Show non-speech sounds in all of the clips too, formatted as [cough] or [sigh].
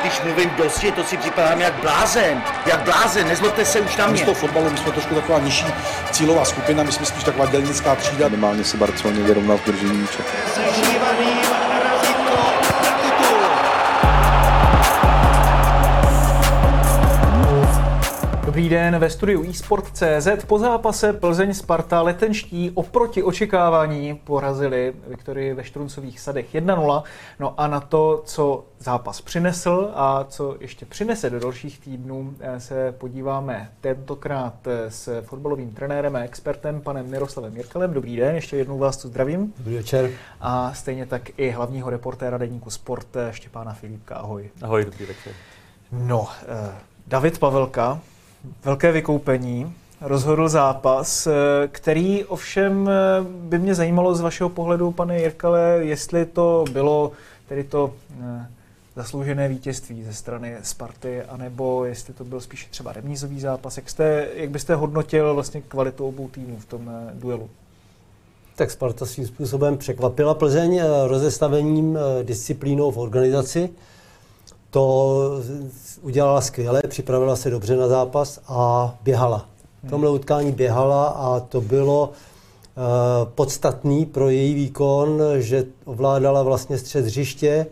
Když mluvím dosti, to si připadám jak blázen. Jak blázen, nezlobte se už na mě. z toho fotbalu, my jsme trošku taková nižší cílová skupina, my jsme spíš taková dělnická třída. Minimálně se Barceloně vyrovnal v držení míče. Dobrý den, ve studiu eSport.cz po zápase Plzeň Sparta letenští oproti očekávání porazili Viktorii ve Štruncových sadech 1-0. No a na to, co zápas přinesl a co ještě přinese do dalších týdnů, eh, se podíváme tentokrát eh, s fotbalovým trenérem a expertem panem Miroslavem Jirkalem. Dobrý den, ještě jednou vás tu zdravím. Dobrý večer. A stejně tak i hlavního reportéra deníku Sport eh, Štěpána Filipka. Ahoj. Ahoj, dobrý večer. No, eh, David Pavelka, velké vykoupení, rozhodl zápas, eh, který ovšem eh, by mě zajímalo z vašeho pohledu, pane Jirkale, jestli to bylo tedy to eh, zasloužené vítězství ze strany Sparty, anebo jestli to byl spíše třeba remízový zápas. Jak, jste, jak byste hodnotil vlastně kvalitu obou týmů v tom duelu? Tak Sparta svým způsobem překvapila Plzeň rozestavením, disciplínou v organizaci. To udělala skvěle, připravila se dobře na zápas a běhala. V tomhle utkání běhala a to bylo eh, podstatný pro její výkon, že ovládala vlastně střed hřiště.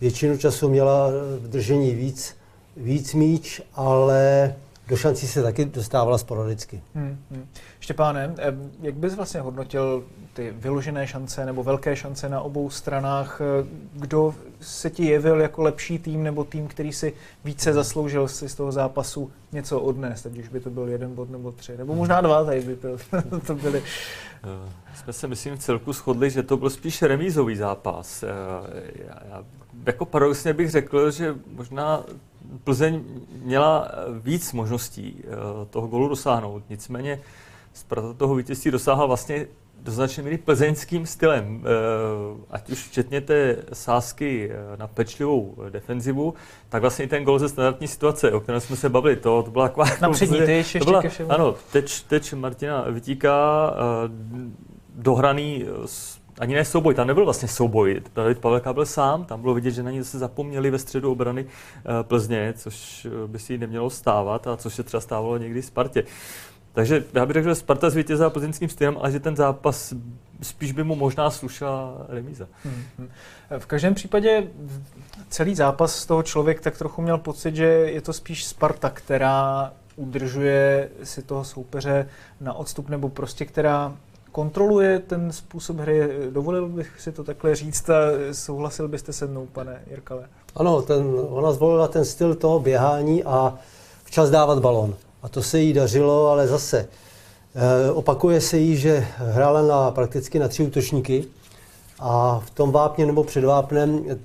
Většinu času měla v držení víc, víc míč, ale do šancí se taky dostávala sporadicky. Hmm, hmm. Štěpáne, eh, jak bys vlastně hodnotil ty vyložené šance nebo velké šance na obou stranách? Eh, Kdo se ti jevil jako lepší tým nebo tým, který si více zasloužil si z toho zápasu něco odnést, ať už by to byl jeden bod nebo tři, nebo možná dva tady by to, [laughs] to byly. Eh, Jsme se, myslím, v celku shodli, že to byl spíš remízový zápas. Já, já, jako paradoxně bych řekl, že možná Plzeň měla víc možností eh, toho golu dosáhnout. Nicméně Sparta toho vítězství dosáhla vlastně do značné míry plzeňským stylem, Eh, ať už včetně té sázky eh, na pečlivou defenzivu, tak vlastně i ten gol ze standardní situace, o kterém jsme se bavili, to, to byla taková... Na přední tyč to ještě [laughs] byla, ke všemu. Ano, teč, teč Martina Vytíká, eh, dohraný, eh, s- ani ne souboj, tam nebyl vlastně souboj, David Pavelka byl sám, tam bylo vidět, že na něj se zapomněli ve středu obrany eh, Plzně, což eh, by si nemělo stávat a což se třeba stávalo někdy Spartě. Takže já bych řekl, že Sparta zvítězila plzeňským stylem, ale že ten zápas spíš by mu možná slušela remíza. Hmm. V každém případě celý zápas z toho člověk tak trochu měl pocit, že je to spíš Sparta, která udržuje si toho soupeře na odstup, nebo prostě která kontroluje ten způsob hry. Dovolil bych si to takhle říct a souhlasil byste se mnou, pane Jirkale? Ano, ten, ona zvolila ten styl toho běhání a včas dávat balon. A to se jí dařilo, ale zase eh, opakuje se jí, že hrála na, prakticky na tři útočníky a v tom vápně nebo před vápnem eh,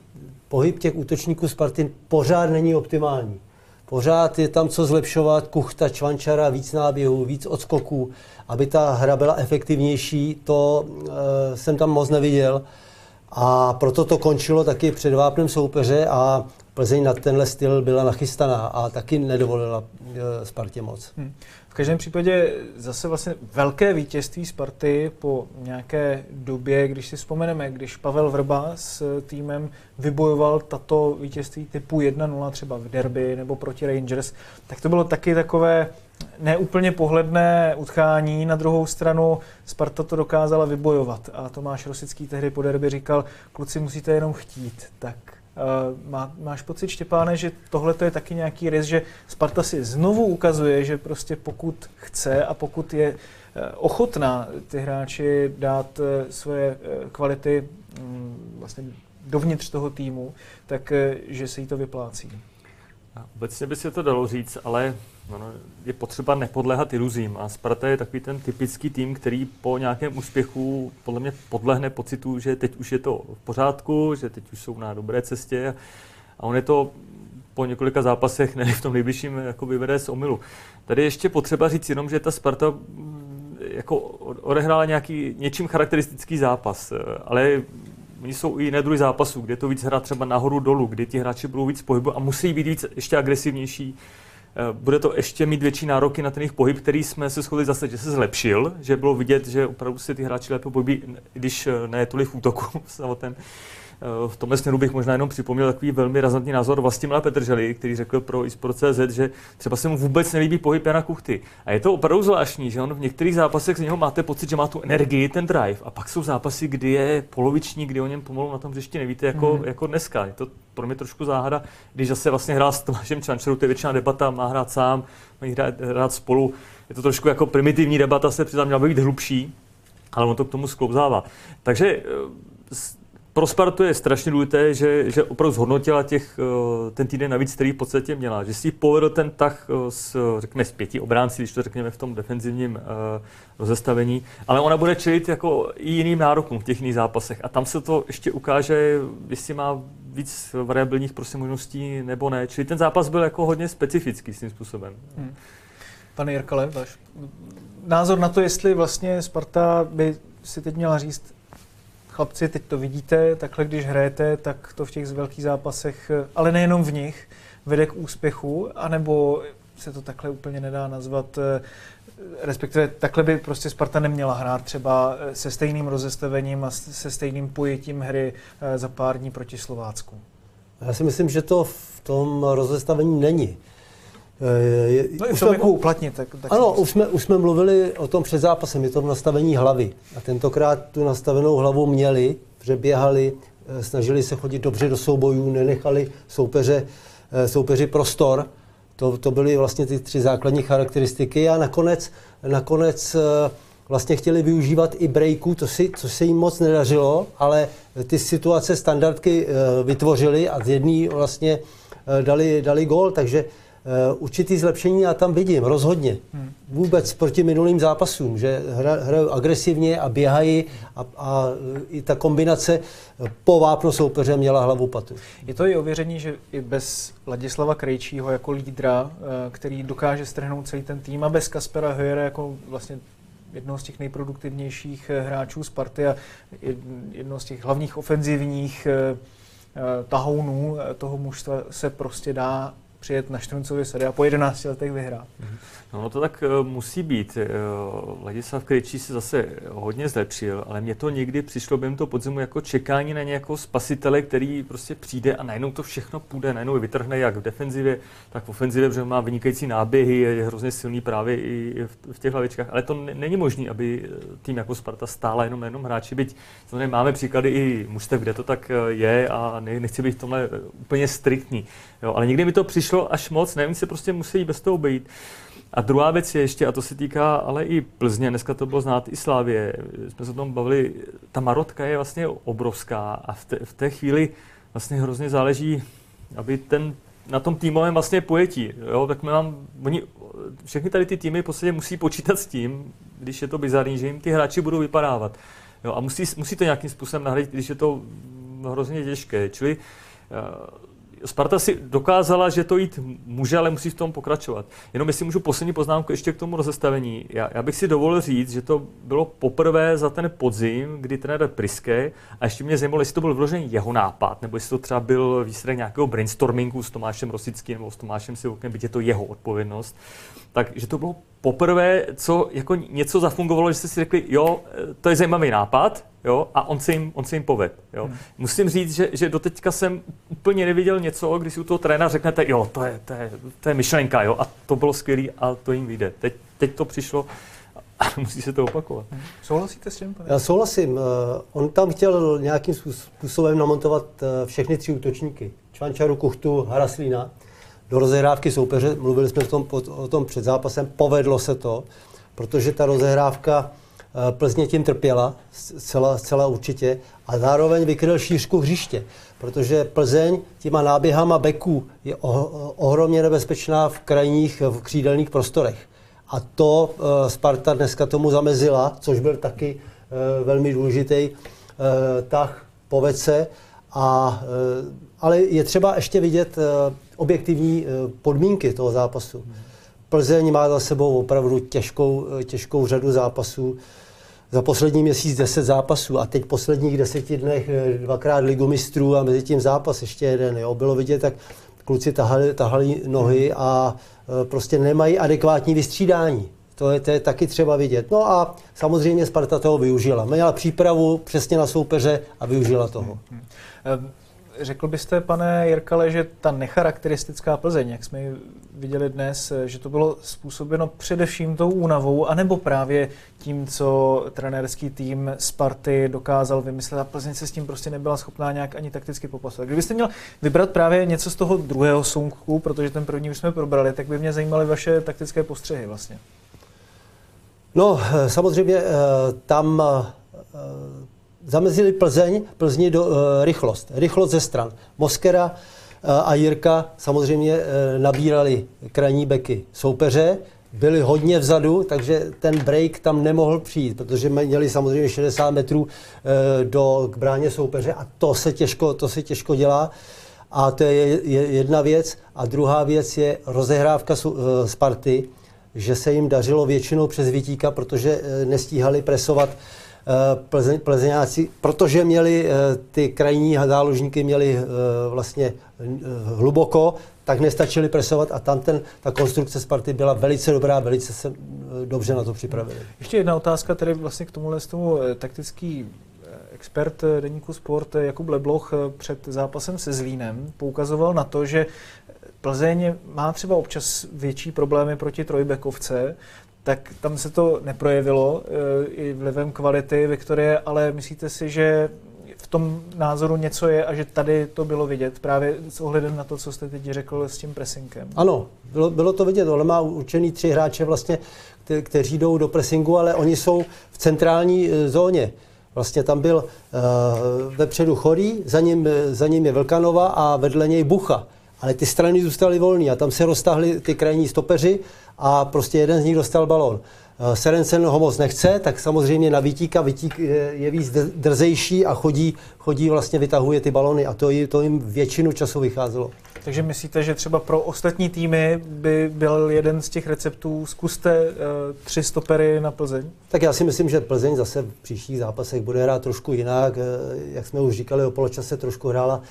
pohyb těch útočníků Sparty pořád není optimální. Pořád je tam co zlepšovat, kuchta, čvančara, víc náběhů, víc odskoků, aby ta hra byla efektivnější, to e, jsem tam moc neviděl. A proto to končilo taky před vápnem soupeře a Plzeň na tenhle styl byla nachystaná a taky nedovolila e, Spartě moc. Hmm. V každém případě zase vlastně velké vítězství Sparty po nějaké době, když si vzpomeneme, když Pavel Vrba s týmem vybojoval tato vítězství typu 1-0 třeba v derby nebo proti Rangers, tak to bylo taky takové neúplně pohledné utkání. Na druhou stranu Sparta to dokázala vybojovat a Tomáš Rosický tehdy po derby říkal, kluci musíte jenom chtít. Tak má, máš pocit, Štěpáne, že tohle je taky nějaký rys, že Sparta si znovu ukazuje, že prostě pokud chce a pokud je uh, ochotná ty hráči dát uh, svoje kvality um, vlastně dovnitř toho týmu, tak že se jí to vyplácí. Obecně by se to dalo říct, ale No, je potřeba nepodléhat iluzím a Sparta je takový ten typický tým, který po nějakém úspěchu podle mě podlehne pocitu, že teď už je to v pořádku, že teď už jsou na dobré cestě a on je to po několika zápasech, ne v tom nejbližším, jako vyvede z omilu. Tady ještě potřeba říct jenom, že ta Sparta mm, jako odehrála nějaký něčím charakteristický zápas, ale oni jsou i jiné druhy zápasů, kde to víc hra třeba nahoru dolů, kdy ti hráči budou víc pohybu a musí být víc ještě agresivnější. Eh, bude to ještě mít větší nároky na ten jejich pohyb, který jsme se shodli zase, že se zlepšil, že bylo vidět, že opravdu si ty hráči lépe pohybí, když eh, ne tolik v útoku [laughs] samotném. V tomhle směru bych možná jenom připomněl takový velmi razantní názor Vlastimila Petrželi, který řekl pro eSport.cz, že třeba se mu vůbec nelíbí pohyb Jana Kuchty. A je to opravdu zvláštní, že on v některých zápasech z něho máte pocit, že má tu energii, ten drive. A pak jsou zápasy, kdy je poloviční, kdy o něm pomalu na tom hřišti nevíte, jako, mm. jako dneska. Je to pro mě trošku záhada, když zase vlastně hrál s Tomášem Čančerou, to je většina debata, má hrát sám, má hrát, hrát spolu. Je to trošku jako primitivní debata, se přiznám, měla být hlubší, ale on to k tomu sklouzává. Takže eh, pro Spartu je strašně důležité, že, že opravdu zhodnotila těch, eh, ten týden navíc, který v podstatě měla. Že si povedl ten tah eh, s, řekněme, s pěti obránci, když to řekněme v tom defenzivním uh, rozestavení, ale ona bude čelit jako i jiným nárokům v těch jiných zápasech. A tam se to ještě ukáže, jestli má víc variabilních prostě možností nebo ne. Čili ten zápas byl jako hodně specifický s tím způsobem. Hmm. Pane Jirkale, váš názor na to, jestli vlastně Sparta by si teď měla říct, chlapci, teď to vidíte, takhle když hrajete, tak to v těch velkých zápasech, ale nejenom v nich, vede k úspěchu, anebo se to takhle úplně nedá nazvat, eh, respektive takhle by prostě Sparta neměla hrát třeba eh, se stejným rozestavením a se stejným pojetím hry eh, za pár dní proti Slovácku. Já si myslím, že to v tom rozestavení není. Je, no už jsme, jako uplatnit. Tak, tak ano, už jsme, už jsme mluvili o tom před zápasem, je to v nastavení hlavy. A tentokrát tu nastavenou hlavu měli, že běhali, eh, snažili se chodit dobře do soubojů, nenechali soupeře, soupeři prostor. To, to byly vlastně ty tři základní charakteristiky a nakonec, nakonec eh, vlastně chtěli využívat i breaků, to si, co se jim moc nedařilo, ale ty situace standardky vytvořili a z jedné vlastně dali, dali gol, takže Eh, určitý zlepšení já tam vidím, rozhodně. Hmm. Vůbec proti minulým zápasům, že hrajou agresivně a běhají a, a i ta kombinace po vápno soupeře měla hlavu patu. Je to i ověření, že i bez Ladislava Krejčího jako lídra, eh, který dokáže strhnout celý ten tým a bez Kaspera Hojera jako vlastně jednoho z těch nejproduktivnějších eh, hráčů Sparty a jednoho z těch hlavních ofenzivních tahounů toho mužstva se prostě dá přijet na Štruncově sady a po 11 letech vyhrát. Mhm. No, to tak uh, musí být. Uh, Ladislav Krejčí se zase hodně zlepšil, ale mně to někdy přišlo během toho podzimu jako čekání na nějakou spasitele, který prostě přijde a najednou to všechno půjde, najednou vytrhne jak v defenzivě, tak v ofenzivě, protože má vynikající náběhy, je hrozně silný právě i v, těch hlavičkách. Ale to není možné, aby eh, tým jako Sparta stála jenom na jednom hráči, byť samozřejmě máme příklady i mužstev, kde to tak je a ne, nechci být v tomhle úplně striktní. Jo, ale někdy mi to přišlo až moc, nevím, se prostě musí bez toho být. A druhá věc je ještě, a to se týká ale i Plzně, dneska to bylo znát i Slávě, jsme se o tom bavili, ta marotka je vlastně obrovská a v té, v té chvíli vlastně hrozně záleží, aby ten na tom týmovém vlastně pojetí. Jo? Tak my mám, oni, všechny tady ty týmy v podstatě musí počítat s tím, když je to bizarní, že jim ty hráči budou vypadávat. Jo? A musí, musí to nějakým způsobem nahradit, když je to hrozně těžké. Čili uh, Sparta si dokázala, že to jít může, ale musí v tom pokračovat. Jenom jestli můžu poslední poznámku ještě k tomu rozestavení. Já, já bych si dovolil říct, že to bylo poprvé za ten podzim, kdy trenér Priske, a ještě mě zajímalo, jestli to byl vložený jeho nápad, nebo jestli to třeba byl výsledek nějakého brainstormingu s Tomášem Rosickým nebo s Tomášem Sivokem, byť je to jeho odpovědnost. Takže to bylo poprvé, co jako něco zafungovalo, že jste si řekli, jo, to je zajímavý nápad, jo, a on se jim, on se jim poved. Jo. Hmm. Musím říct, že, že doteďka jsem úplně neviděl něco, když si u toho tréna řeknete, jo, to je, to je, to je myšlenka, jo, a to bylo skvělé a to jim vyjde. Teď, teď to přišlo a [laughs] musí se to opakovat. Hmm. Souhlasíte s tím? Pane? Já souhlasím. Uh, on tam chtěl nějakým způsobem namontovat uh, všechny tři útočníky. Čvančaru, Kuchtu, Haraslína do rozehrávky soupeře. Mluvili jsme o tom, o tom před zápasem, povedlo se to, protože ta rozehrávka Plzně tím trpěla, zcela, zcela určitě, a zároveň vykryl šířku hřiště, protože Plzeň těma náběhama beků je ohromně nebezpečná v krajních, v křídelných prostorech. A to Sparta dneska tomu zamezila, což byl taky velmi důležitý tah povece. A, ale je třeba ještě vidět objektivní podmínky toho zápasu. Plzeň má za sebou opravdu těžkou, těžkou řadu zápasů. Za poslední měsíc 10 zápasů a teď posledních deseti dnech eh, dvakrát ligu mistrů a mezi tím zápas ještě jeden. Jo. Bylo vidět, tak kluci tahali, tahali nohy a eh, prostě nemají adekvátní vystřídání. To je, to je taky třeba vidět. No a samozřejmě Sparta toho využila. Měla přípravu přesně na soupeře a využila toho. Řekl byste, pane Jirkale, že ta necharakteristická Plzeň, jak jsme viděli dnes, že to bylo způsobeno především tou únavou, anebo právě tím, co trenérský tým Sparty dokázal vymyslet a Plzeň se s tím prostě nebyla schopná nějak ani takticky popasovat. Kdybyste měl vybrat právě něco z toho druhého sunku, protože ten první už jsme probrali, tak by mě zajímaly vaše taktické postřehy vlastně. No, samozřejmě eh, tam eh, zamezili Plzeň, Plzni do, uh, rychlost, rychlost ze stran. Moskera uh, a Jirka samozřejmě uh, nabírali krajní beky soupeře, byli hodně vzadu, takže ten break tam nemohl přijít, protože měli samozřejmě 60 metrů do, k bráně soupeře a to se těžko, to se těžko dělá. A to je jedna věc. A druhá věc je rozehrávka Sparty, že se jim dařilo většinou přes Vítíka, protože nestíhali presovat Eh, Plzeň, plzeňáci, protože měli eh, ty krajní záložníky měli eh, vlastně hluboko, tak nestačili presovat a tam ten, ta konstrukce Sparty byla velice dobrá, velice se dobře na to připravili. Ještě jedna otázka tedy vlastně k tomuhle z tomu taktický expert deníku Sport Jakub Lebloch před zápasem se Zlínem poukazoval na to, že Plzeň má třeba občas větší problémy proti trojbekovce, tak tam se to neprojevilo e, i vlivem kvality Viktorie, ale myslíte si, že v tom názoru něco je a že tady to bylo vidět právě s ohledem na to, co jste teď řekl s tím pressingem? Ano, bylo, bylo to vidět, ale má určený tři hráče vlastně, kte, kteří jdou do pressingu, ale oni jsou v centrální e, zóně. Vlastně tam byl uh, vepředu Chorý, za ním, za ním je Vlkanova a vedle něj Bucha. Ale ty strany zůstaly volné a tam se roztáhly ty krajní stopeři a prostě jeden z nich dostal balon. Eh, Serencen ho moc nechce, tak samozřejmě na Vítíka, Vítík je víc drzejší a chodí, chodí vlastně vytahuje ty balony a to, to jim většinu času vycházelo. Takže myslíte, že třeba pro ostatní týmy by byl jeden z těch receptů, zkuste uh, tři stopery na Plzeň? Tak já si myslím, že Plzeň zase v příštích zápasech bude hrát trošku jinak. Eh, jak jsme už říkali, o poločase trošku hrála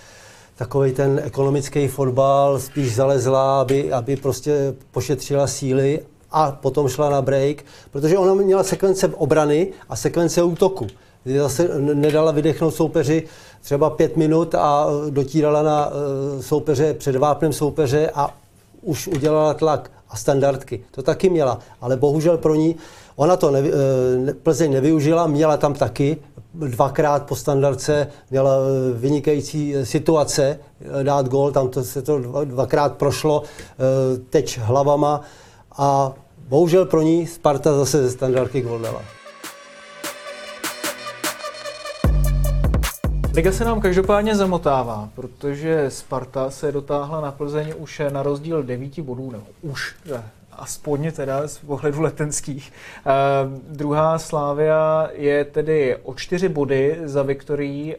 takový ten ekonomický fotbal, spíš zalezla, aby, aby prostě pošetřila síly a potom šla na break, protože ona měla sekvence obrany a sekvence útoku. Zase nedala vydechnout soupeři třeba pět minut a dotírala na eh, soupeře před vápnem soupeře a už udělala tlak a standardky. To taky měla, ale bohužel pro ní ona to ne, eh, Plzeň nevyužila, měla tam taky dvakrát po standardce měla eh, vynikající eh, situace eh, dát gol, tam to, se to dvakrát prošlo teď hlavama a bohužel pro ní Sparta zase ze standardky gol dala. Liga se nám každopádně zamotává, protože Sparta se dotáhla na Plzeň už na rozdíl 9 bodů, nebo už aspoň teda z pohledu letenských. Uh, druhá Slávia je tedy o čtyři body za Viktorií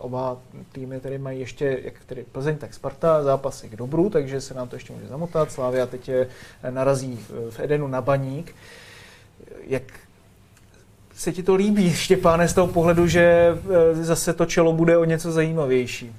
oba týmy tedy mají ještě, jak tedy Plzeň, tak Sparta, zápasy k dobru, takže se nám to ještě může zamotat. Slávia teď je narazí v Edenu na baník. Jak se ti to líbí, Štěpáne, z toho pohledu, že eh, zase to čelo bude o něco zajímavější?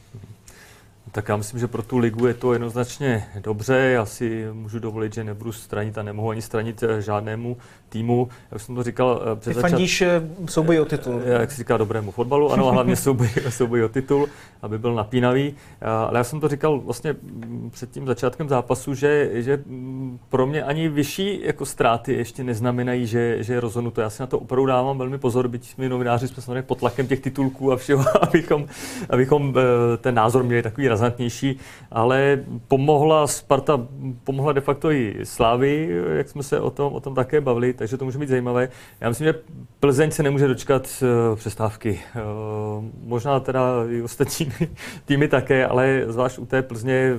Tak já myslím, že pro tu ligu je to jednoznačně dobře. Já si můžu dovolit, že nebudu stranit a nemohu ani stranit eh, žádnému týmu. Jak jsem to říkal eh, před Ty fandíš eh, souboj o titul. Jak se říká dobrému fotbalu, ano, a hlavně [laughs] souboj, souboj o titul, aby byl napínavý. Ale já jsem to říkal vlastně mm, před tím začátkem zápasu, že, že mm, pro mě ani vyšší jako ztráty ještě neznamenají, že, že je rozhodnuto. Já si na to opravdu dávám velmi pozor, byť my novináři jsme samozřejmě pod tlakem těch titulků a všeho, [laughs] abychom, abychom ten názor měli takový razantní razantnější, ale pomohla Sparta, pomohla de facto i Slávy, jak jsme se o tom, o tom také bavili, takže to může být zajímavé. Já myslím, že Plzeň se nemůže dočkat uh, přestávky. Uh, možná teda i ostatní [laughs] týmy také, ale zvlášť u té Plzně,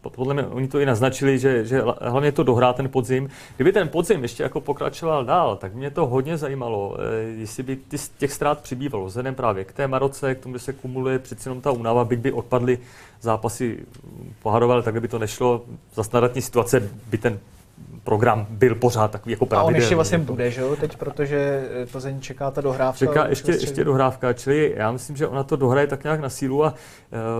podle mě oni to i naznačili, že, že hlavně to dohrá ten podzim. Kdyby ten podzim ještě jako pokračoval dál, tak mě to hodně zajímalo, jestli by těch ztrát přibývalo, vzhledem právě k té Maroce, k tomu, že se kumuluje přeci jenom ta únava, byť by odpadly zápasy pohárové, tak by to nešlo. Za standardní situace by ten program byl pořád takový jako pravidelný. A on ještě vlastně bude, že jo, teď, protože eh, Plzeň čeká ta dohrávka. Čeká ještě, ještě dohrávka, čili já myslím, že ona to dohraje tak nějak na sílu a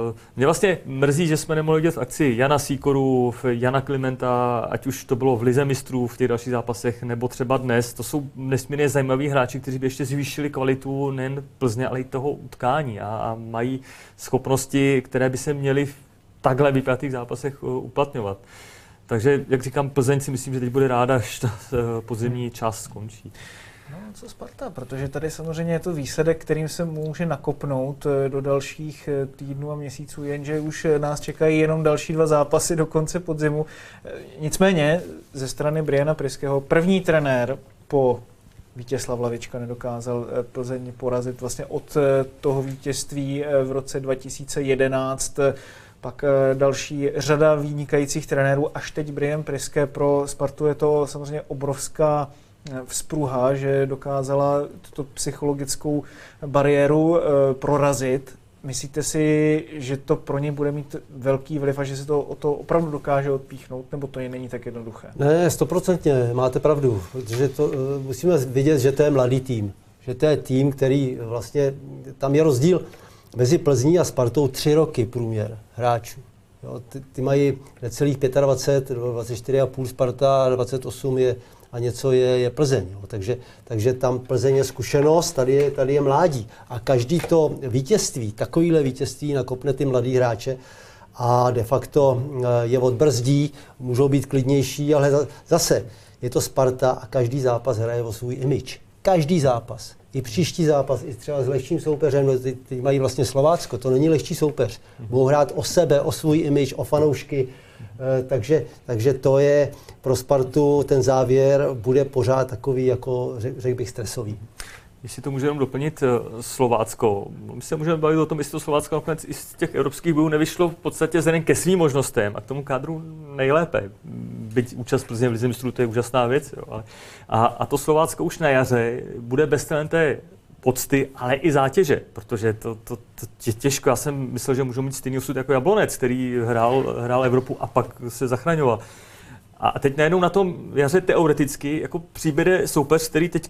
uh, mě vlastně mrzí, že jsme nemohli dělat akci Jana Síkoru, Jana Klimenta, ať už to bylo v Lize mistrů v těch dalších zápasech, nebo třeba dnes. To jsou nesmírně zajímaví hráči, kteří by ještě zvýšili kvalitu nejen Plzně, ale i toho utkání a, a mají schopnosti, které by se měly v takhle vypjatých zápasech eh, uplatňovat. Takže, jak říkám, Plzeň si myslím, že teď bude ráda, až ta eh, podzimní část skončí. No, co Sparta, protože tady samozřejmě je to výsledek, kterým se může nakopnout eh, do dalších eh, týdnů a měsíců, jenže už nás čekají jenom další dva zápasy do konce podzimu. Nicméně ze strany Briana Priského první trenér po Vítězslav Lavička nedokázal Plzeň porazit vlastně od toho vítězství v roce 2011 pak eh, další řada vynikajících trenérů, až teď Brian Priske pro Spartu je to samozřejmě obrovská eh, vzpruha, že dokázala tuto psychologickou bariéru eh, prorazit. Myslíte si, že to pro ně bude mít velký vliv a že se to o to opravdu dokáže odpíchnout, nebo to je není tak jednoduché? Ne, stoprocentně, máte pravdu, protože to, musíme vidět, že to je mladý tým. Že to je tým, který vlastně, tam je rozdíl, mezi Plzní a Spartou tři roky průměr hráčů. Jo, ty, ty mají necelých 25, 24,5 Sparta, 28 je a něco je, je Plzeň. Jo. Takže, takže tam Plzeň je zkušenost, tady je, tady je mládí. A každý to vítězství, takovýhle vítězství nakopne ty mladý hráče a de facto eh, je odbrzdí, můžou být klidnější, ale zase je to Sparta a každý zápas hraje o svůj image. Každý zápas i příští zápas, i třeba s lehčím soupeřem, no teď, teď mají vlastně Slovácko, to není lehčí soupeř. Budou hrát o sebe, o svůj image, o fanoušky, e, takže, takže to je pro Spartu, ten závěr bude pořád takový, jako řekl bych, stresový. Jestli to můžeme doplnit eh, Slovácko, my se můžeme bavit o tom, jestli to Slovácko nakonec i z těch evropských bojů nevyšlo v podstatě vzhledem ke svým možnostem a k tomu kádru nejlépe. Byť účast Plzně v Lize mistrů, to je úžasná věc. Jo, a, a to Slovácko už na jaře bude bez té pocty, ale i zátěže, protože to, to, to je těžko. Já jsem myslel, že můžou mít stejný osud jako Jablonec, který hrál, hrál Evropu a pak se zachraňoval. A teď najednou na tom jaře teoreticky jako přibere soupeř, který teď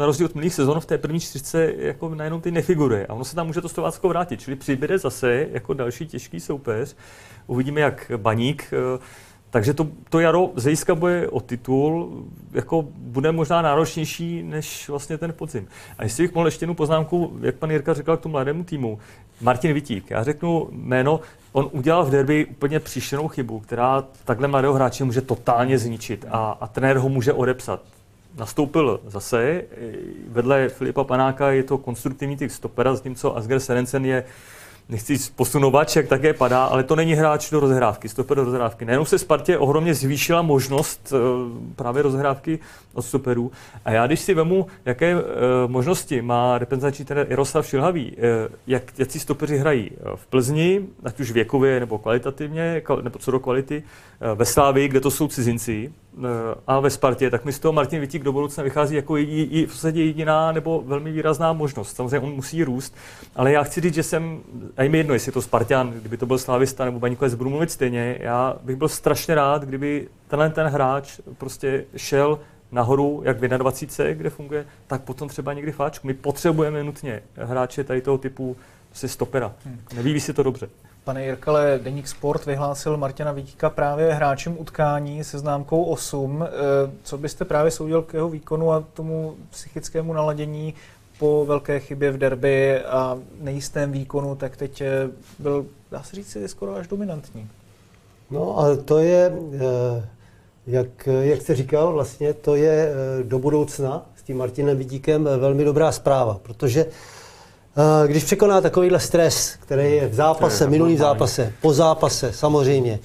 na rozdíl od minulých sezon v té první čtyřce jako najednou ty nefiguruje. A ono se tam může to Slovácko vrátit, čili přibude zase jako další těžký soupeř. Uvidíme, jak Baník eh, takže to, to jaro z hlediska boje o titul jako bude možná náročnější než vlastně ten podzim. A jestli bych mohl ještě jednu poznámku, jak pan Jirka říkal k tomu mladému týmu, Martin Vitík, já řeknu jméno, on udělal v derby úplně příšernou chybu, která takhle mladého hráče může totálně zničit a, a trenér ho může odepsat nastoupil zase. Vedle Filipa Panáka je to konstruktivní typ stopera, zatímco Asger Serencen je nechci posunovač, jak také padá, ale to není hráč do rozhrávky, stoper do rozhrávky. Nejenom se Spartě ohromně zvýšila možnost uh, právě rozhrávky od stoperů. A já když si vemu, jaké uh, možnosti má reprezentační trenér Jaroslav Šilhavý, uh, jak, jak si stopeři hrají v Plzni, ať už věkově nebo kvalitativně, nebo co do kvality, ve Slávii, kde to jsou cizinci, a ve Spartě, tak mi z toho Martin Vitík do budoucna vychází jako i, v podstatě jediná nebo velmi výrazná možnost. Samozřejmě on musí růst, ale já chci říct, že jsem, a je mi jedno, jestli je to Spartan, kdyby to byl Slavista nebo Baníkovec, budu mluvit stejně, já bych byl strašně rád, kdyby tenhle ten hráč prostě šel nahoru, jak v 21, kde funguje, tak potom třeba někdy fáčku. My potřebujeme nutně hráče tady toho typu si stopera. Hmm. Nevíví si to dobře. Pane Jirkale, Deník Sport vyhlásil Martina Vítíka právě hráčem utkání se známkou 8. Eh, co byste právě soudil k jeho výkonu a tomu psychickému naladění po velké chybě v derby a nejistém výkonu, tak teď eh, byl, dá se říct, skoro až dominantní. No a to je, eh, jak, jak jste říkal, vlastně to je do budoucna s tím Martinem Vidíkem velmi dobrá zpráva, protože Když překoná takovýhle stres, který je v zápase, minulý zápase, po zápase samozřejmě,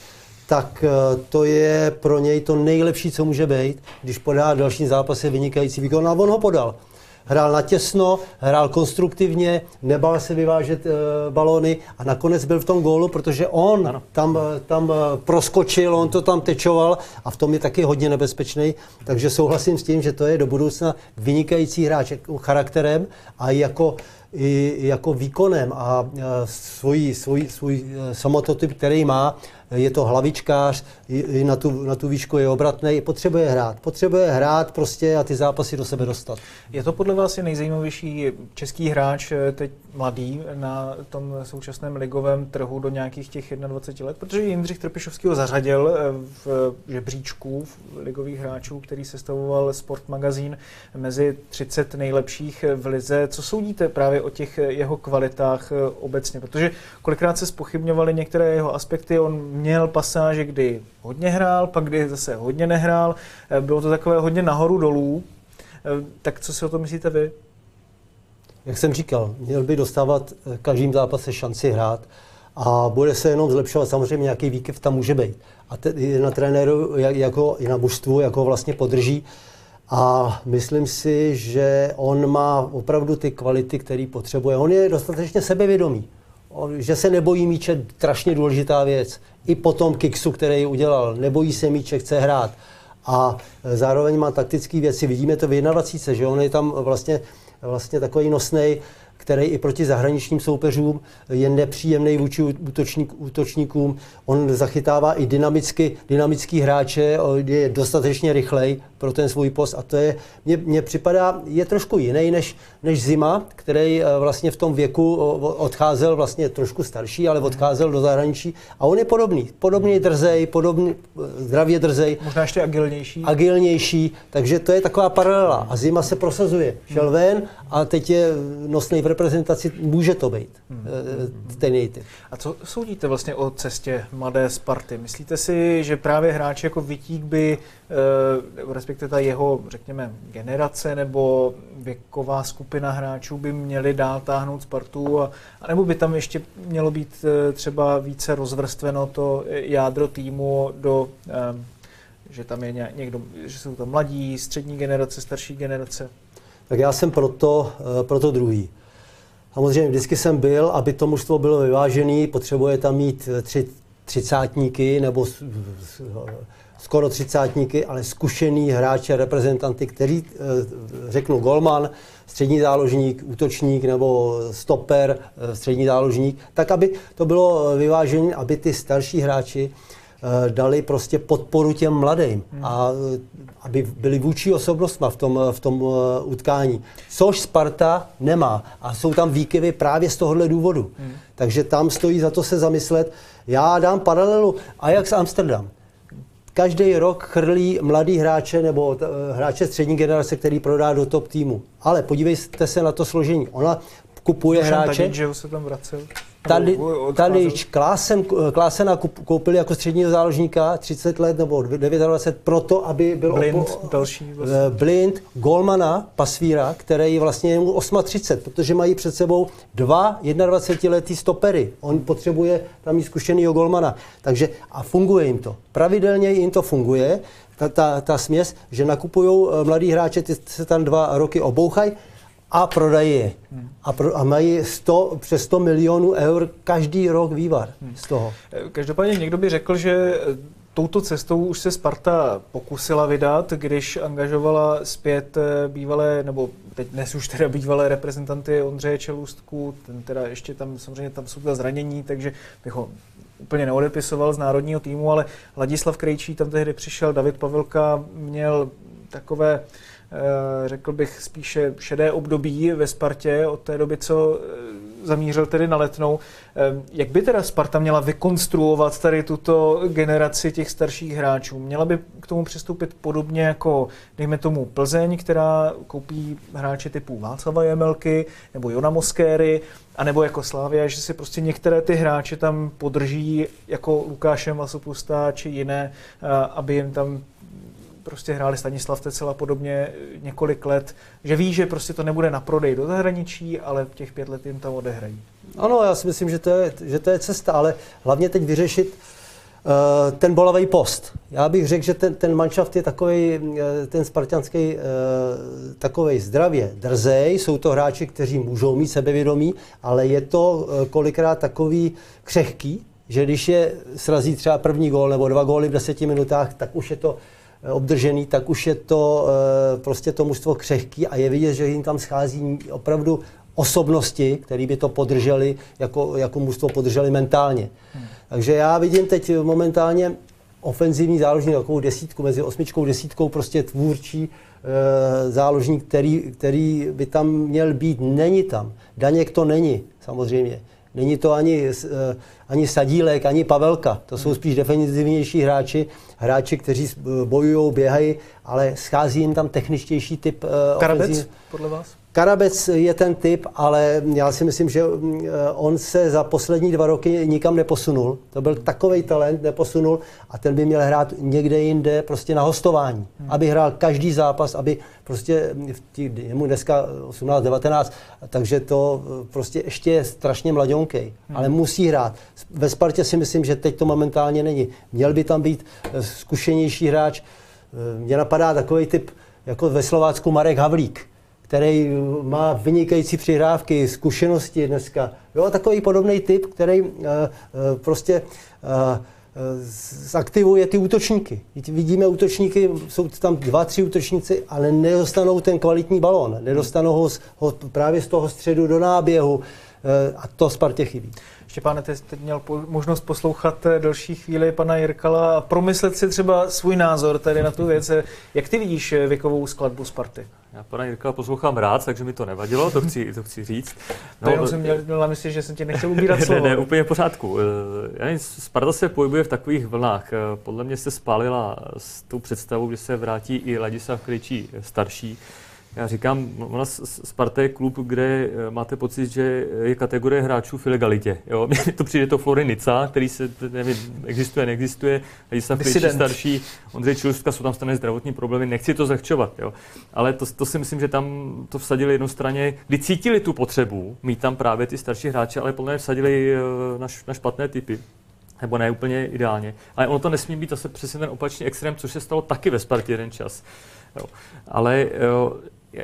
tak eh, to je pro něj to nejlepší, co může být, když podá další zápasy vynikající výkon. A on ho podal. Hrál natěsno, hrál konstruktivně, nebál se vyvážet e, balóny a nakonec byl v tom gólu, protože on ano. tam, eh, tam eh, proskočil, on to tam tečoval a v tom je taky hodně nebezpečný. Takže souhlasím s tím, že to je do budoucna vynikající hráč charakterem a jako i jako výkonem a svůj, svůj, svůj samototyp, který má, je to hlavičkář, i na tu, na tu výšku je obratný, potřebuje hrát. Potřebuje hrát prostě a ty zápasy do sebe dostat. Je to podle vás nejzajímavější český hráč, eh, teď mladý, na tom současném ligovém trhu do nějakých těch 21 let? Protože Jindřich Trpišovský ho zařadil v žebříčku v ligových hráčů, který sestavoval Sport magazín mezi 30 nejlepších v lize. Co soudíte právě o těch jeho kvalitách eh, obecně? Protože kolikrát se spochybňovaly některé jeho aspekty, on měl pasáže, kdy hodně hrál, pak kdy zase hodně nehrál. Eh, Bylo to takové hodně nahoru dolů. Eh, Tak co si o to myslíte vy? Jak jsem říkal, měl by dostávat eh, každým zápase šanci hrát a bude se jenom zlepšovat. Samozřejmě nějaký výkyv tam může být. A te, na trenéru, jak- jako i na mužstvu, jako vlastně podrží. A myslím si, že on má opravdu ty kvality, které potřebuje. On je dostatečně sebevědomý. On, že se nebojí míče, strašně důležitá věc. I po tom kiksu, který udělal, nebojí se míče, chce hrát. A e, zároveň má taktické věci. Vidíme to v 21, že on je tam vlastně, vlastně takový nosnej, který i proti zahraničním soupeřům je nepříjemný vůči útočník, útočníkům. On zachytává i dynamicky, dynamický hráče, je dostatečně rychlej pro ten svůj post a to je, mně, mně připadá, je trošku jiný než, než Zima, který eh, vlastně v tom věku odcházel, vlastně trošku starší, ale odcházel do zahraničí a on je podobný, podobný drzej, podobný, eh, zdravě drzej, Možná ještě agilnější. agilnější, takže to je taková paralela. A Zima se prosazuje. Šel ven a teď je nosný v reprezentaci, může to být eh, stejný typ. A co soudíte vlastně o cestě mladé Sparty? Myslíte si, že právě hráči jako Vitík by, eh, respektive ta jeho, řekněme, generace nebo věková skupina hráčů by měli dál táhnout Spartu, a, a nebo by tam ještě mělo být eh, třeba více rozvrstveno to jádro týmu do, že tam je ně- někdo, že jsou tam mladí, střední generace, starší generace? Tak já jsem proto, proto druhý. Samozřejmě vždycky jsem byl, aby to mužstvo bylo vyvážené, potřebuje tam mít eh, tři, třicátníky nebo skoro třicátníky, ale zkušený hráče, reprezentanty, který eh, řeknu golman, střední záložník, útočník nebo stoper, eh, střední záložník, tak aby to bylo vyvážené, aby ty starší hráči dali prostě podporu těm mladým a eh, aby byli vůči osobnostma v tom, eh, v tom eh, utkání. Což Sparta nemá. A jsou tam výkyvy právě z tohohle důvodu. Takže tam stojí za to se zamyslet. Já dám paralelu Ajax Amsterdam. Každý rok chrlí mladý hráče nebo eh, hráče střední generace, který prodá do top týmu. Ale podívejte se na to složení. Ona kupuje Dušan hráče. Tadic, že se tam vracel? Tady, tady Klásen, Klásena koupili jako středního záložníka 30 let nebo 29 proto, aby byl Blind, opo- další vlastně. eh, Blind, Golmana, Pasvíra, který vlastně je mu 38, protože mají před sebou dva 21-letý stopery. On potřebuje tam mít zkušenýho Golmana. Takže a funguje jim to. Pravidelně jim to funguje, ta, ta, ta směs, že nakupují mladí hráče, ty se tam dva roky obouchají, a prodají je. A, pro, a mají 100, přes 100 milionů eur každý rok vývar z toho. Každopádně někdo by řekl, že eh, touto cestou už se Sparta pokusila vydat, když angažovala zpět eh, bývalé, nebo teď dnes už teda bývalé reprezentanty Ondřeje Čelůstku, ten teda ještě tam samozřejmě tam jsou ta zranění, takže bych ho úplně neodepisoval z národního týmu, ale Ladislav Krejčí tam tehdy přišel, David Pavelka měl takové eh, řekl bych spíše šedé období ve Spartě od té doby, co eh, zamířil tedy na letnou. Eh, Jak by teda Sparta měla vykonstruovat tady tuto generaci těch starších hráčů? Měla by k tomu přistoupit podobně jako, dejme tomu, Plzeň, která koupí hráče typu Václava Jemelky nebo Jona Moskéry, anebo jako Slávia, že si prostě některé ty hráče tam podrží jako Lukáše Masopusta či jiné, eh, aby jim tam prostě hráli Stanislav Tecel a podobně několik let, že ví, že prostě to nebude na prodej do zahraničí, ale těch pět let jim tam odehrají. Ano, já si myslím, že to je, že to je cesta, ale hlavně teď vyřešit uh, ten bolavý post. Já bych řekl, že ten, ten manšaft je takový, uh, ten spartianský uh, takový zdravě drzej. Jsou to hráči, kteří můžou mít sebevědomí, ale je to kolikrát takový křehký, že když je srazí třeba první gól nebo dva góly v deseti minutách, tak už je to obdržený, tak už je to prostě to mužstvo křehký a je vidět, že jim tam schází opravdu osobnosti, které by to podrželi, jako, jako mužstvo podrželi mentálně. Hmm. Takže já vidím teď momentálně ofenzivní záložník, takovou desítku, mezi osmičkou a desítkou, prostě tvůrčí e, záložník, který, který by tam měl být, není tam. Daněk to není, samozřejmě. Není to ani, e, ani Sadílek, ani Pavelka. To jsou spíš defenzivnější hráči, hráči, kteří bojují, běhají, ale schází jim tam techničtější typ e, Karabec, podle vás? Karabec je ten typ, ale já si myslím, že mm, eh, on se za poslední dva roky nikam neposunul. To byl takový talent, neposunul a ten by měl hrát někde jinde, prostě na hostování. Hmm. Aby hrál každý zápas, aby prostě v tí, je mu dneska 18, 19, takže to eh, prostě ještě je strašně mladionkej, hmm. ale musí hrát. Ve Spartě si myslím, že teď to momentálně není. Měl by tam být eh, zkušenější hráč. Mně napadá takový typ, jako ve Slovácku Marek Havlík který má vynikající přihrávky, zkušenosti dneska. Jo, takový podobný typ, který uh, prostě uh, zaktivuje ty útočníky. Vidíme útočníky, jsou tam dva, tři útočníci, ale nedostanou ten kvalitní balón. Nedostanou ho, ho právě z toho středu do náběhu. A to Spartě chybí. Štěpáne, ty jste měl po, možnost poslouchat eh, další chvíli pana Jirkala a promyslet si třeba svůj názor tady na tu věc. Jak ty vidíš eh, věkovou skladbu Sparty? Já pana Jirkala poslouchám rád, takže mi to nevadilo, to chci, to chci říct. No, to jenom jsem měl, měl na mysli, že jsem tě nechtěl ubírat slovo. [laughs] ne, ne, úplně v pořádku. Eh, já nevím, Sparta se pohybuje v takových vlnách. Podle mě se spálila s tou představou, že se vrátí i Ladislav Kryčí starší já říkám, ona Sparta je klub, kde eh, máte pocit, že je kategorie hráčů v ilegalitě. Jo? [laughs] Mně to přijde to Nica, který se, nevím, existuje, neexistuje, Ladislav Krejčí starší, Ondřej Čilstka, jsou tam stane zdravotní problémy, nechci to zahčovat, jo? ale to, to, si myslím, že tam to vsadili jednou straně, kdy cítili tu potřebu mít tam právě ty starší hráče, ale podle mě vsadili eh, na, na špatné typy nebo ne úplně ideálně. Ale ono to nesmí být zase přesně ten opačný extrém, což se stalo taky ve Spartě jeden čas. Jo. Ale jo,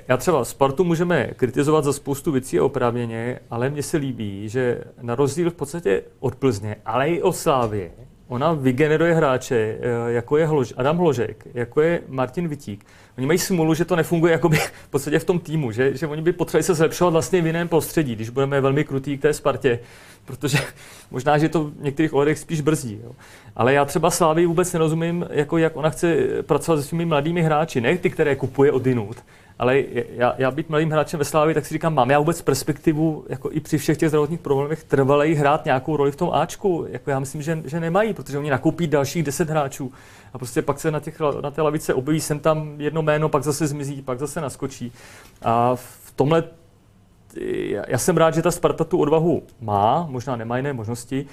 já třeba Spartu můžeme kritizovat za spoustu věcí oprávněně, ale mně se líbí, že na rozdíl v podstatě od Plzně, ale i od Slávě, ona vygeneruje hráče, eh, jako je Hlož, Adam Hložek, jako je Martin Vitík. Oni mají smůlu, že to nefunguje jakoby v podstatě v tom týmu, že, že oni by potřebovali se zlepšovat vlastně v jiném prostředí, když budeme velmi krutý k té Spartě, protože [laughs] možná, že to v některých ohledech spíš brzdí. Jo. Ale já třeba Slávy vůbec nerozumím, jako jak ona chce pracovat se svými mladými hráči, ne ty, které kupuje od jinut, ale já, já být mladým hráčem ve Slávě, tak si říkám, mám já vůbec perspektivu, jako i při všech těch zdravotních problémech, trvalej hrát nějakou roli v tom Ačku? Jako já myslím, že, že nemají, protože oni nakoupí dalších deset hráčů a prostě pak se na, těch, na té lavice objeví sem tam jedno jméno, pak zase zmizí, pak zase naskočí. A v tomhle já jsem rád, že ta Sparta tu odvahu má, možná nemá jiné možnosti,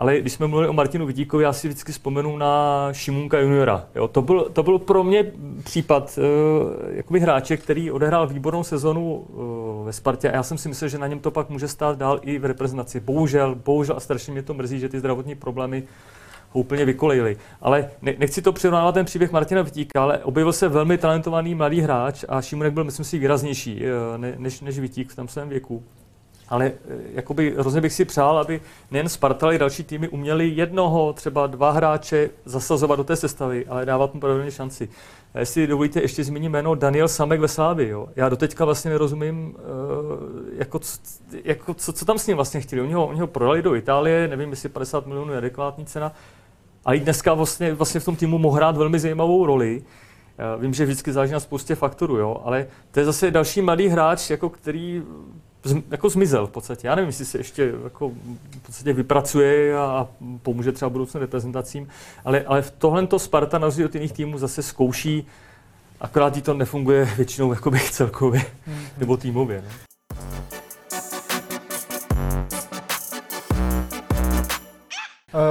ale když jsme mluvili o Martinu Vidíkovi, já si vždycky vzpomenu na Šimunka juniora. Jo, to, byl, to byl pro mě případ uh, hráče, který odehrál výbornou sezonu uh, ve Spartě a já jsem si myslel, že na něm to pak může stát dál i v reprezentaci. Bohužel, bohužel a strašně mě to mrzí, že ty zdravotní problémy ho úplně vykolejili. Ale ne, nechci to přirovnávat ten příběh Martina Vitíka, ale objevil se velmi talentovaný mladý hráč a Šimunek byl, myslím si, výraznější uh, ne, než, než Vitík v tom svém věku ale eh, jakoby hrozně bych si přál, aby nejen Sparta, ale i další týmy uměli jednoho, třeba dva hráče zasazovat do té sestavy, ale dávat mu pravidelně šanci. A jestli dovolíte, ještě zmíním jméno Daniel Samek ve Slávi. Jo. Já doteďka vlastně nerozumím, uh, jako, jako, co, co, tam s ním vlastně chtěli. Oni ho, oni ho prodali do Itálie, nevím, jestli 50 milionů je adekvátní cena, a i dneska vlastně, vlastně v tom týmu mohl hrát velmi zajímavou roli. Vím, že vždycky záleží na spoustě faktorů, jo, ale to je zase další mladý hráč, jako který jako zmizel v podstatě. Já nevím, jestli se ještě jako v podstatě vypracuje a pomůže třeba budoucím reprezentacím, ale, ale v tohle to Sparta na rozdíl od jiných týmů zase zkouší, akorát jí to nefunguje [laughs] většinou jakoby celkově mm-hmm. nebo týmově. Ne?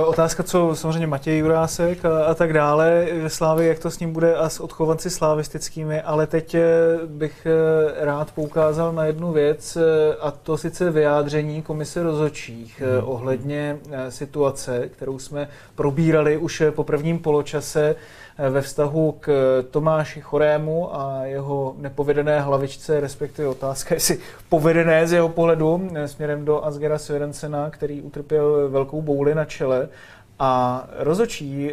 Otázka, co samozřejmě Matěj Jurásek a, a tak dále ve Slávě, jak to s ním bude a s odchovanci slavistickými, ale teď eh, bych eh, rád poukázal na jednu věc a to sice vyjádření komise rozhodčích hmm. ohledně situace, kterou jsme probírali už po prvním poločase ve vztahu k Tomáši Chorému a jeho nepovedené hlavičce, respektive otázka, jestli povedené z jeho pohledu směrem do Asgera Sörensena, který utrpěl velkou bouli na čele. A rozočí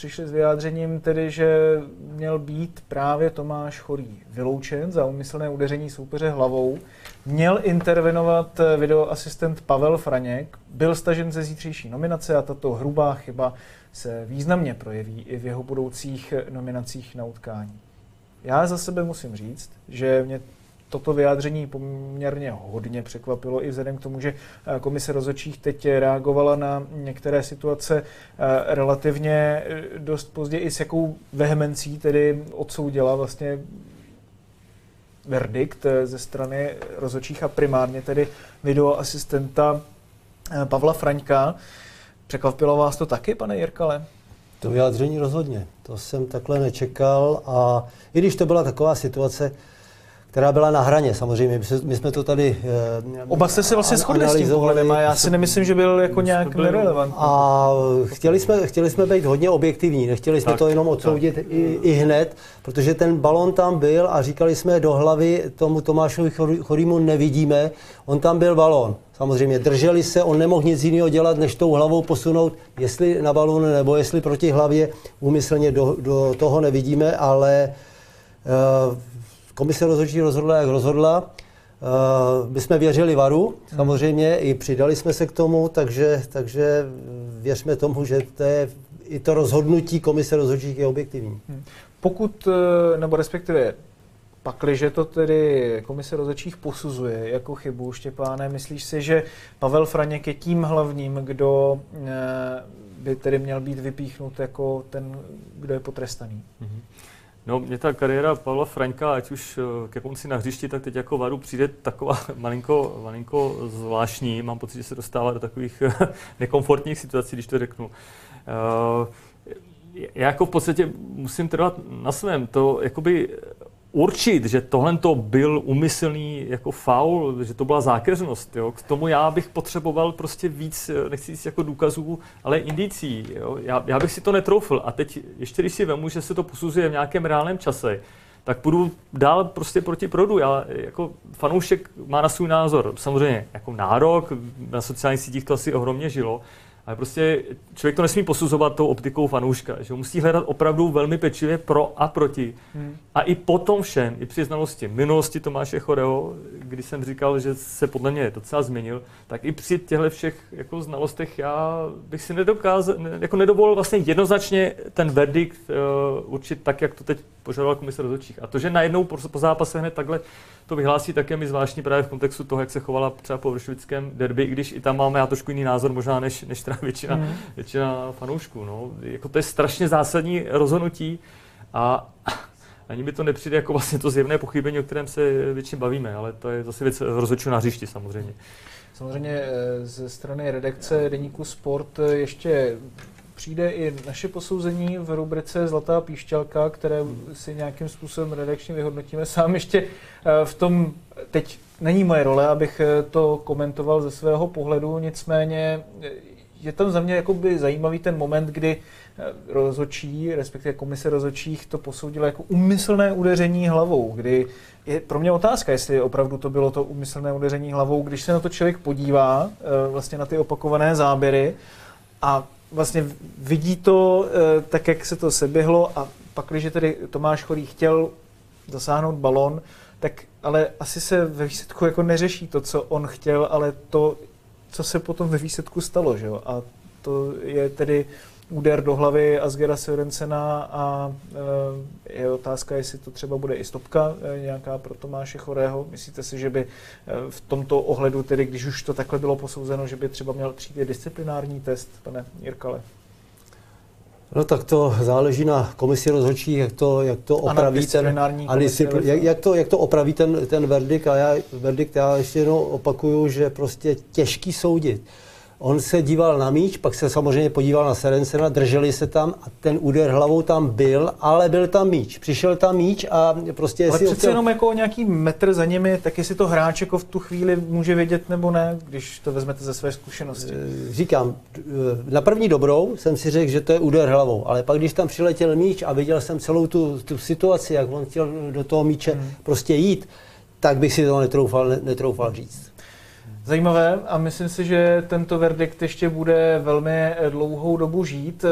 přišli s vyjádřením tedy, že měl být právě Tomáš Chorý vyloučen za umyslné udeření soupeře hlavou. Měl intervenovat videoasistent Pavel Franěk, byl stažen ze zítřejší nominace a tato hrubá chyba se významně projeví i v jeho budoucích nominacích na utkání. Já za sebe musím říct, že mě toto vyjádření poměrně hodně překvapilo i vzhledem k tomu, že eh, komise rozhodčích teď reagovala na některé situace eh, relativně eh, dost pozdě i s jakou vehemencí tedy odsoudila vlastně verdikt ze strany rozhodčích a primárně tedy videoasistenta Pavla Fraňka. Překvapilo vás to taky, pane Jirkale? To vyjádření rozhodně. To jsem takhle nečekal a i když to byla taková situace, která byla na hraně. Samozřejmě, my jsme to tady uh, Oba jste se vlastně shodli s tím pohledem a já si nemyslím, že byl jako nějak nerelevantní. A chtěli jsme, chtěli jsme být hodně objektivní, nechtěli jsme tak, to jenom odsoudit i, i hned, protože ten balon tam byl a říkali jsme do hlavy tomu Tomášovi Chorýmu nevidíme, on tam byl balon. Samozřejmě drželi se, on nemohl nic jiného dělat, než tou hlavou posunout, jestli na balon nebo jestli proti hlavě, úmyslně do, do toho nevidíme, ale uh, komise rozhodčí rozhodla, jak rozhodla. Uh, my jsme věřili varu, samozřejmě, i přidali jsme se k tomu, takže, takže věřme tomu, že to je, i to rozhodnutí komise rozhodčích je objektivní. Hmm. Pokud, eh, nebo respektive Pakliže to tedy komise rozhodčích posuzuje jako chybu, Štěpáne, myslíš si, že Pavel Franěk je tím hlavním, kdo eh, by tedy měl být vypíchnut jako ten, kdo je potrestaný? Mm-hmm. No, mě ta kariéra Pavla Franka, ať už eh, ke konci na hřišti, tak teď jako varu přijde taková [laughs] malinko, malinko zvláštní. Mám pocit, že se dostává do takových [laughs] nekomfortních situací, když to řeknu. Uh, já jako v podstatě musím trvat na svém. To jakoby určit, že tohle to byl umyslný jako faul, že to byla zákeřnost. Jo. K tomu já bych potřeboval prostě víc, nechci říct jako důkazů, ale indicí. Jo. Já, já bych si to netroufl. A teď ještě když si vemu, že se to posuzuje v nějakém reálném čase, tak půjdu dál prostě proti proudu. Já jako fanoušek má na svůj názor. Samozřejmě jako nárok, na sociálních sítích to asi ohromně žilo, ale prostě člověk to nesmí posuzovat tou optikou fanouška, že musí hledat opravdu velmi pečlivě pro a proti. Hmm. A i po tom všem, i při znalosti minulosti Tomáše Choreo, když jsem říkal, že se podle mě docela změnil, tak i při těchto všech jako znalostech já bych si nedokázal, jako nedovolil vlastně jednoznačně ten verdikt uh, určit tak, jak to teď požadoval komise rozhodčích. A to, že najednou po, po zápase hned takhle to vyhlásí, také mi zvláštní právě v kontextu toho, jak se chovala třeba po vršovickém derby, i když i tam máme já trošku jiný názor možná než, než třeba většina, mm. většina fanoušků. No. Jako to je strašně zásadní rozhodnutí a ani mi to nepřijde jako vlastně to zjevné pochybení, o kterém se většině bavíme, ale to je zase věc rozhodčů na hřišti samozřejmě. Samozřejmě eh, ze strany redakce Deníku Sport eh, ještě přijde i naše posouzení v rubrice Zlatá píšťalka, které si nějakým způsobem redakčně vyhodnotíme. Sám ještě eh, v tom, teď není moje role, abych eh, to komentoval ze svého pohledu, nicméně eh, je tam za mě jakoby zajímavý ten moment, kdy rozhodčí, respektive komise rozhodčích to posoudila jako umyslné udeření hlavou, kdy je pro mě otázka, jestli opravdu to bylo to umyslné udeření hlavou, když se na to člověk podívá, vlastně na ty opakované záběry a vlastně vidí to eh, tak, jak se to seběhlo a pak, když tedy Tomáš Chorý chtěl zasáhnout balon, tak ale asi se ve výsledku jako neřeší to, co on chtěl, ale to, co se potom ve výsledku stalo, že jo? A to je tedy úder do hlavy Asgera Sörensena a e, je otázka, jestli to třeba bude i stopka e, nějaká pro Tomáše Chorého. Myslíte si, že by e, v tomto ohledu, tedy když už to takhle bylo posouzeno, že by třeba měl přijít disciplinární test, pane Jirkale? No tak to záleží na komisi rozhodčí, jak to, jak to opraví ten, a discipl, jak, jak, to, jak to opraví ten, ten verdikt. A já, verdikt, já ještě jednou opakuju, že prostě těžký soudit On se díval na míč, pak se samozřejmě podíval na Serencena, drželi se tam a ten úder hlavou tam byl, ale byl tam míč. Přišel tam míč a prostě... Ale přece chtěl... jenom jako nějaký metr za nimi, tak jestli to hráč jako v tu chvíli může vědět nebo ne, když to vezmete ze své zkušenosti. Eh, říkám, eh, na první dobrou jsem si řekl, že to je úder hlavou, ale pak když tam přiletěl míč a viděl jsem celou tu, tu situaci, jak on chtěl do toho míče hmm. prostě jít, tak bych si to netroufal, netroufal říct. Zajímavé a myslím si, že tento verdikt ještě bude velmi dlouhou dobu žít.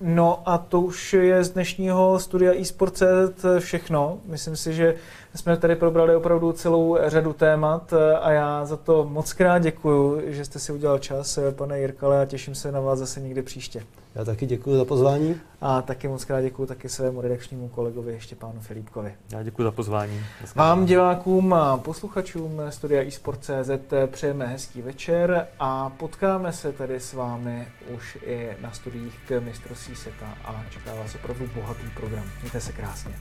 No a to už je z dnešního studia eSport.cz všechno. Myslím si, že jsme tady probrali opravdu celou řadu témat a já za to moc krát děkuji, že jste si udělal čas, pane Jirkale, a těším se na vás zase někdy příště. Já taky děkuji za pozvání. A taky moc krát děkuji taky svému redakčnímu kolegovi ještě pánu Filipkovi. Já děkuji za pozvání. Vám divákům a posluchačům Studia eSport.cz přejeme hezký večer a potkáme se tady s vámi už i na studiích k mistrovství seta a čeká vás opravdu bohatý program. Mějte se krásně.